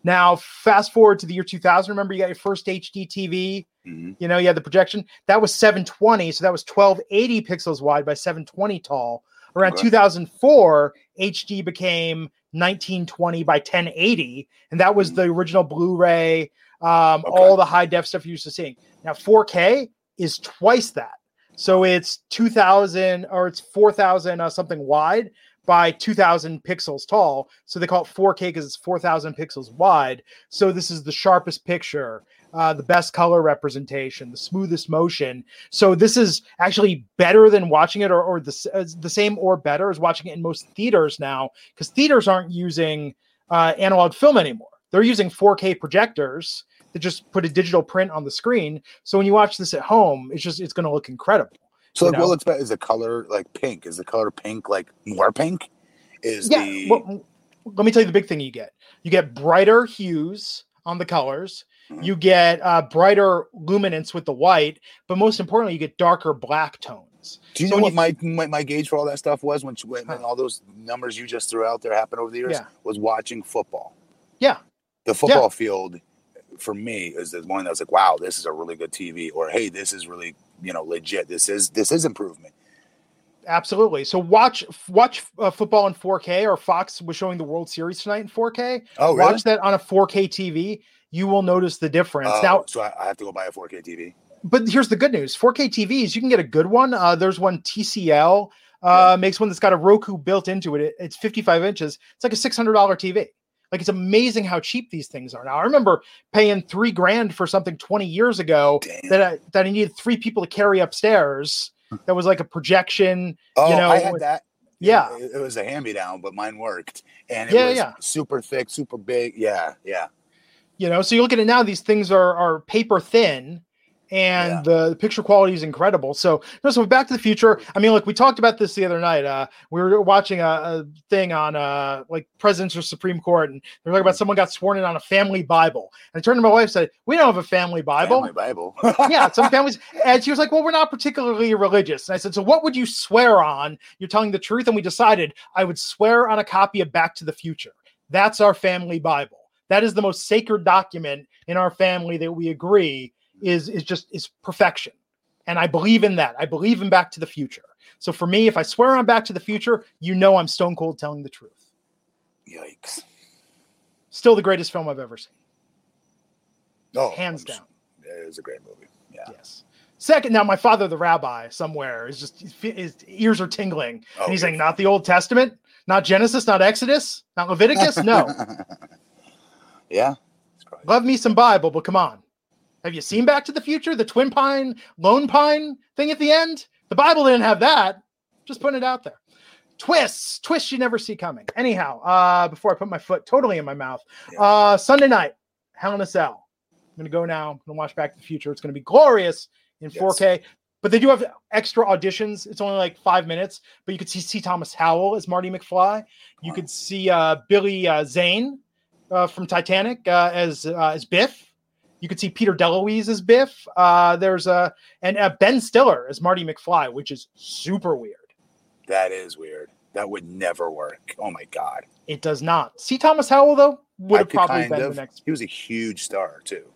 Now, fast forward to the year 2000. Remember, you got your first HD TV. Mm-hmm. You know, you had the projection. That was 720, so that was 1280 pixels wide by 720 tall. Around okay. 2004, HD became 1920 by 1080, and that was mm-hmm. the original Blu-ray. Um, okay. All the high def stuff you're used to seeing. Now, 4K is twice that. So it's 2000 or it's 4000 uh, something wide by 2000 pixels tall. So they call it 4K because it's 4000 pixels wide. So this is the sharpest picture uh, the best color representation, the smoothest motion. So this is actually better than watching it, or, or the uh, the same or better as watching it in most theaters now, because theaters aren't using uh, analog film anymore. They're using 4K projectors that just put a digital print on the screen. So when you watch this at home, it's just it's going to look incredible. So you like, know? what looks better is the color like pink. Is the color pink like more pink? Is yeah. the Well, let me tell you the big thing you get. You get brighter hues on the colors. Mhm. You get uh, brighter luminance with the white, but most importantly, you get darker black tones. Do you So know what my, my my gauge for all that stuff was when, when, when Huh. all those numbers you just threw out there happened over the years? Yeah. Was watching football. Yeah. The football field for me is the one that was like, wow, this is a really good TV, or hey, this is really you know legit. This is this is improvement. Absolutely. So watch watch uh, football in 4K, or Fox was showing the World Series tonight in 4K. Oh, really? Watch that on a 4K TV. You will notice the difference. Oh, now, so I, have to go buy a 4K TV. but here's the good news 4K TVs, you can get a good one. Uh, there's one TCL uh, makes one that's got a Roku built into it. it. It's 55 inches. It's like a $600 TV. Like it's amazing how cheap these things are now. I remember paying three grand for something 20 years ago Damn. that I, that I needed three people to carry upstairs. That was like a projection. oh, know, I had that. Yeah. It, it was a hand me down, but mine worked, and it Yeah, was yeah. super thick, super big. Yeah, yeah. You know, so you look at it now; these things are are paper thin, and Yeah. the, the picture quality is incredible. So, no, so Back to the Future. I mean, look, we talked about this the other night. Uh, we were watching a, a thing on uh like presidents or Supreme Court, and they're talking about someone got sworn in on a family Bible. And I turned to my wife and said, "We don't have a family Bible." Family Bible. yeah, some families. And she was like, Well, we're not particularly religious. And I said, So what would you swear on? You're telling the truth. And we decided I would swear on a copy of Back to the Future. That's our family Bible. That is the most sacred document in our family that we agree is, is just is perfection. And I believe in that. I believe in Back to the Future. So for me, if I swear on Back to the Future, you know I'm stone cold telling the truth. Yikes. Still the greatest film I've ever seen. Oh, Hands I'm- down. It was a great movie. Yeah. Yes. Second, now my father, the rabbi, somewhere is just his ears are tingling, Oh, and he's yeah. saying, "Not the Old Testament, not Genesis, not Exodus, not Leviticus. No, yeah. Love me some Bible, but come on. Have you seen Back to the Future? The Twin Pine, Lone Pine thing at the end. The Bible didn't have that. Just putting it out there. Twists, twists you never see coming. Anyhow, uh, before I put my foot totally in my mouth, uh, Sunday night, Hell in a Cell. I'm gonna go now. I'm gonna watch Back to the Future. It's gonna be glorious in Yes. 4K. But they do have extra auditions. It's only like five minutes, but you could see C. Thomas Howell as Marty McFly. You could see uh, Billy uh, Zane uh, from Titanic uh, as uh, as Biff. You could see Peter DeLuise as Biff. Uh, there's a and uh, Ben Stiller as Marty McFly, which is super weird. That is weird. That would never work. Oh my god. It does not. C. Thomas Howell though would have probably been of. the next. He was a huge star too.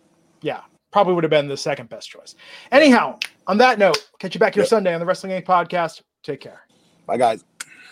Yeah, probably would have been the second best choice. Anyhow, on that note, catch you back here Yep. Sunday on the Wrestling Inc. podcast. Take care. Bye guys.